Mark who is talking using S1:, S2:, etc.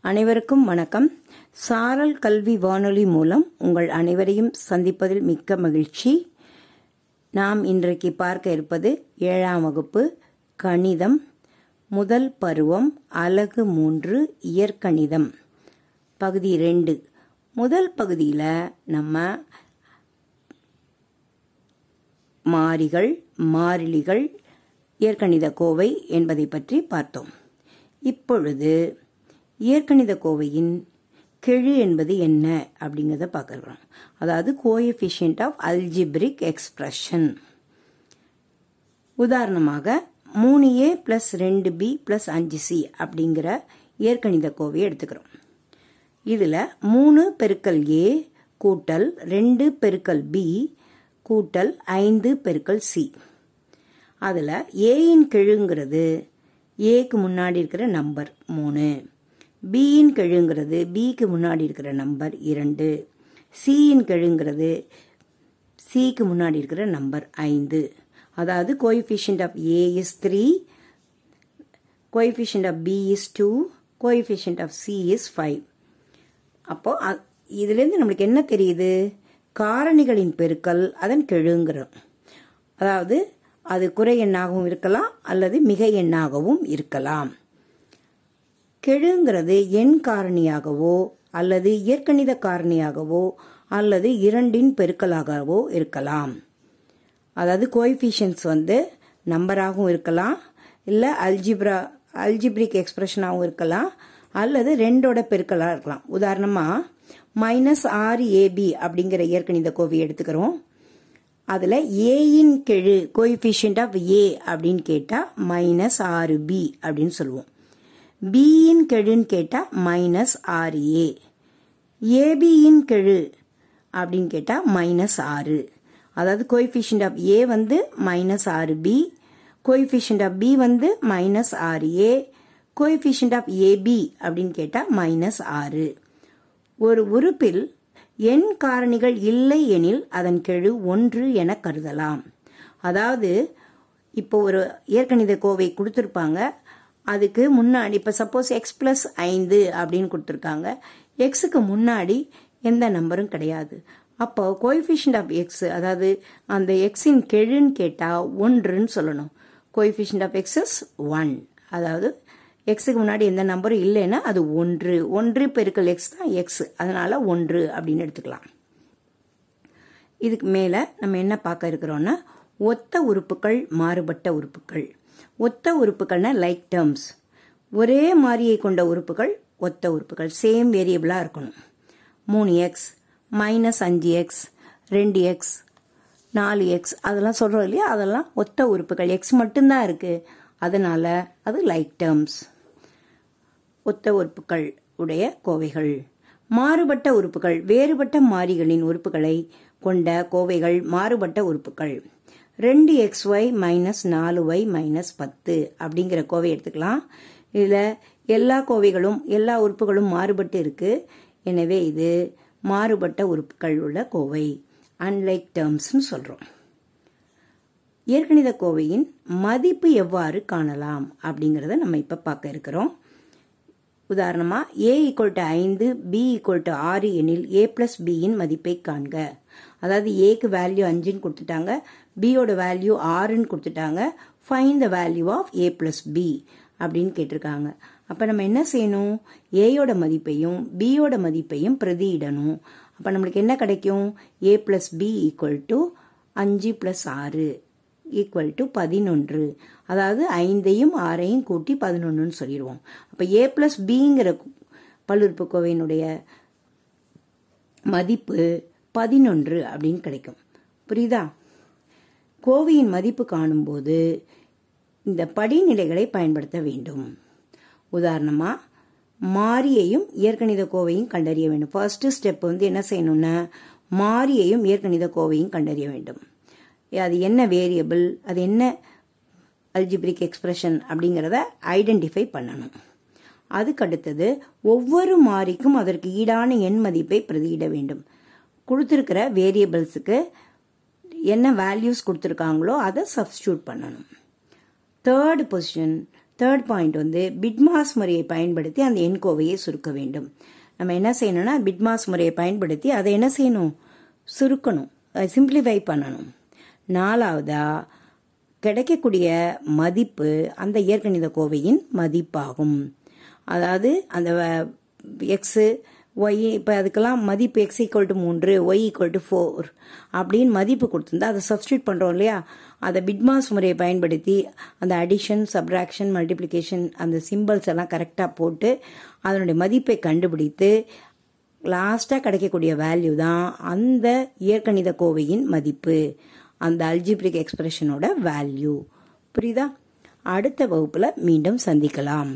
S1: அனைவருக்கும் வணக்கம். சாரல் கல்வி வானொலி மூலம் உங்கள் அனைவரையும் சந்திப்பதில் மிக்க மகிழ்ச்சி. நாம் இன்றைக்கு பார்க்க இருப்பது ஏழாம் வகுப்பு கணிதம். முதல் பருவம் அலகு மூன்று இயற்கணிதம். பகுதி ரெண்டு. முதல் பகுதியில் நம்ம மாறிகள் மாறிலிகள் இயற்கணித கோவை என்பதை பற்றி பார்த்தோம். இப்பொழுது இயற்கணித கோவையின் கெழு என்பது என்ன அப்படிங்கிறத பார்க்குறோம். அதாவது கோஎஃபிஷியன்ட் ஆஃப் அல்ஜிப்ரிக் எக்ஸ்பிரஷன் உதாரணமாக மூணு ஏ பிளஸ் ரெண்டு பி பிளஸ் அஞ்சு சி அப்படிங்கிற இயற்கணித கோவையை எடுத்துக்கிறோம். இதில் மூணு பெருக்கல் ஏ கூட்டல் ரெண்டு பெருக்கல் பி கூட்டல் ஐந்து பெருக்கல் சி அதில் ஏயின் கெழுங்கிறது ஏக்கு முன்னாடி இருக்கிற நம்பர் மூணு. பியின் கெழுங்கிறது பிக்கு முன்னாடி இருக்கிற நம்பர் இரண்டு. சியின் கெழுங்கிறது சிக்கு முன்னாடி இருக்கிற நம்பர் ஐந்து. அதாவது coefficient of A is three coefficient of B is two coefficient of C is five அப்போது இதுலேருந்து நம்மளுக்கு என்ன தெரியுது? காரணிகளின் பெருக்கல் அதன் கெழுங்கிறோம். அதாவது அது குறை எண்ணாகவும் இருக்கலாம் அல்லது மிக எண்ணாகவும் இருக்கலாம். கெழுங்கிறது எண் காரணியாகவோ அல்லது இயற்கணித காரணியாகவோ அல்லது இரண்டின் பெருக்கலாகவோ இருக்கலாம். அதாவது கோஎஃபிஷியன்ஸ் வந்து நம்பராகவும் இருக்கலாம் இல்லை அல்ஜிப்ரா அல்ஜிப்ரிக் எக்ஸ்பிரஷனாகவும் இருக்கலாம் அல்லது ரெண்டோட பெருக்கலாக இருக்கலாம். உதாரணமாக மைனஸ் ஆறு ஏபி அப்படிங்கிற இயற்கணித கோவை எடுத்துக்கிறோம். அதில் ஏயின் கெழு கோஎஃபிஷியன்ட் ஆஃப் ஏ அப்படின்னு கேட்டால் மைனஸ் ஆறு பி அப்படின்னு சொல்லுவோம். பியின் கெழுன்னு கேட்டால் மைனஸ் ஆர்ஏ ஏ ஏபியின் கெழு அப்படின்னு கேட்டால் மைனஸ் ஆறு அதாவது கோஎஃபிஷியன்ட் ஆஃப் ஏ வந்து மைனஸ் ஆறு பி கோஎஃபிஷியன்ட் ஆஃப் பி வந்து மைனஸ் ஆறு ஏ கோஎஃபிஷியன்ட் ஆஃப் ஏபி அப்படின்னு கேட்டால் மைனஸ் ஆறு ஒரு உறுப்பில் எண் காரணிகள் இல்லை எனில் அதன் கெழு ஒன்று என கருதலாம். அதாவது இப்போ ஒரு இயற்கணித கோவை கொடுத்துருப்பாங்க. அதுக்கு முன்னாடி இப்போ சப்போஸ் எக்ஸ் பிளஸ் ஐந்து அப்படின்னு கொடுத்துருக்காங்க. எக்ஸுக்கு முன்னாடி எந்த நம்பரும் கிடையாது. அப்போ கோஎஃபிஷியன்ட் ஆஃப் எக்ஸ் அதாவது அந்த எக்ஸின் கெழுன்னு கேட்டால் ஒன்றுன்னு சொல்லணும். கோஎஃபிஷியன்ட் ஆஃப் எக்ஸஸ் ஒன் அதாவது எக்ஸுக்கு முன்னாடி எந்த நம்பரும் இல்லைன்னா அது ஒன்று. ஒன்று பெருக்கல் எக்ஸ் தான் எக்ஸ் அதனால ஒன்று அப்படின்னு எடுத்துக்கலாம். இதுக்கு மேலே நம்ம என்ன பார்க்க இருக்கிறோன்னா ஒத்த உறுப்புகள் மாறுபட்ட உறுப்புகள். ஒத்த உறுப்புகள்னா லைக் டேர்ம்ஸ் ஒரே மாதிரியை கொண்ட உறுப்புகள் ஒத்த உறுப்புகள். சேம் வேரியபிளாக இருக்கணும். மூணு எக்ஸ் மைனஸ் அஞ்சு எக்ஸ் ரெண்டு எக்ஸ் நாலு எக்ஸ் அதெல்லாம் சொல்கிறோம் இல்லையா? அதெல்லாம் ஒத்த உறுப்புகள். எக்ஸ் மட்டும்தான் இருக்குது அதனால் அது லைக் டேர்ம்ஸ் ஒத்த உறுப்புகள் உடைய கோவைகள். மாறுபட்ட உறுப்புகள் வேறுபட்ட மாறிகளின் உறுப்புகளை கொண்ட கோவைகள் மாறுபட்ட உறுப்புகள். ரெண்டு எக்ஸ் ஒய் மைனஸ் நாலு ஒய் மைனஸ் பத்து அப்படிங்கிற கோவை எடுத்துக்கலாம். இதில் எல்லா கோவைகளும் எல்லா உறுப்புகளும் மாறுபட்டு இருக்கு. எனவே இது மாறுபட்ட உறுப்புகள் உள்ள கோவை. அன்லைக் டேர்ம்ஸ்னு சொல்கிறோம் இயற்கணித கோவையின் மதிப்பு எவ்வாறு காணலாம் அப்படிங்கிறத நம்ம இப்போ பார்க்க இருக்கிறோம். உதாரணமாக ஏ ஈக்குவல் டு ஐந்து பி ஈக்குவல் டு ஆறு எனில் ஏ பிளஸ் பியின் மதிப்பை காண்க. அதாவது ஏக்கு வேல்யூ அஞ்சுன்னு கொடுத்துட்டாங்க. பியோட வேல்யூ ஆறுன்னு கொடுத்துட்டாங்க. Find the value of A plus B அப்படின்னு கேட்டிருக்காங்க. அப்போ நம்ம என்ன செய்யணும்? ஏயோட மதிப்பையும் பியோட மதிப்பையும் பிரதியிடணும். அப்போ நம்மளுக்கு என்ன கிடைக்கும்? A plus B equal to அஞ்சு பிளஸ் ஆறு ஈக்குவல் டு பதினொன்று. அதாவது ஐந்தையும் ஆறையும் கூட்டி பதினொன்றுன்னு சொல்லிடுவோம். அப்போ ஏ பிளஸ் பிங்கிற பல்லுறுப்புக்கோவையினுடைய மதிப்பு பதினொன்று அப்படின்னு கிடைக்கும். புரியுதா? கோவையின் மதிப்பு காணும்போது இந்த படிநிலைகளை பயன்படுத்த வேண்டும். உதாரணமாக மாரியையும் இயற்கணித கோவையும் கண்டறிய வேண்டும். ஃபர்ஸ்ட் ஸ்டெப் வந்து என்ன செய்யணும்னா மாரியையும் இயற்கணித கோவையும் கண்டறிய வேண்டும். அது என்ன வேரியபிள் அது என்ன அல்ஜிபிரிக் எக்ஸ்பிரஷன் அப்படிங்கிறத ஐடென்டிஃபை பண்ணணும். அதுக்கடுத்தது ஒவ்வொரு மாறிக்கும் அதற்கு ஈடான எண் மதிப்பை பிரதியிட வேண்டும். கொடுத்துருக்கிற வேரியபிள்ஸுக்கு என்ன வேல்யூஸ் கொடுத்துருக்காங்களோ அதை சப்ஸ்டியூட் பண்ணணும். தேர்டு பொசிஷன் தேர்ட் பாயிண்ட் வந்து பிட்மாஸ் முறையை பயன்படுத்தி அந்த எண்கோவையை சுருக்க வேண்டும். நம்ம என்ன செய்யணும்னா பிட்மாஸ் முறையை பயன்படுத்தி அதை என்ன செய்யணும்? சுருக்கணும். சிம்பிளிஃபை பண்ணணும். நாலாவதா கிடைக்கக்கூடிய மதிப்பு அந்த இயற்கணித கோவையின் மதிப்பாகும். அதாவது அந்த எக்ஸு ஒய் இப்போ அதுக்கெல்லாம் மதிப்பு எக்ஸ் ஈக்குவல் டு மூன்று ஒய் ஈக்குவல் டு ஃபோர் அப்படின்னு மதிப்பு கொடுத்துருந்தா அதை சப்ஸ்டியூட் பண்ணுறோம் இல்லையா? அதை பிட்மாஸ் முறையை பயன்படுத்தி அந்த அடிஷன் சப்ராக்ஷன் மல்டிப்ளிகேஷன் அந்த சிம்பிள்ஸ் எல்லாம் கரெக்டாக போட்டு அதனுடைய மதிப்பை கண்டுபிடித்து லாஸ்ட்டாக கிடைக்கக்கூடிய வேல்யூ தான் அந்த இயற்கணித கோவையின் மதிப்பு. அந்த அல்ஜிப்ரிக் எக்ஸ்பிரஷனோட வேல்யூ புரியுதா? அடுத்த வகுப்பில் மீண்டும் சந்திக்கலாம்.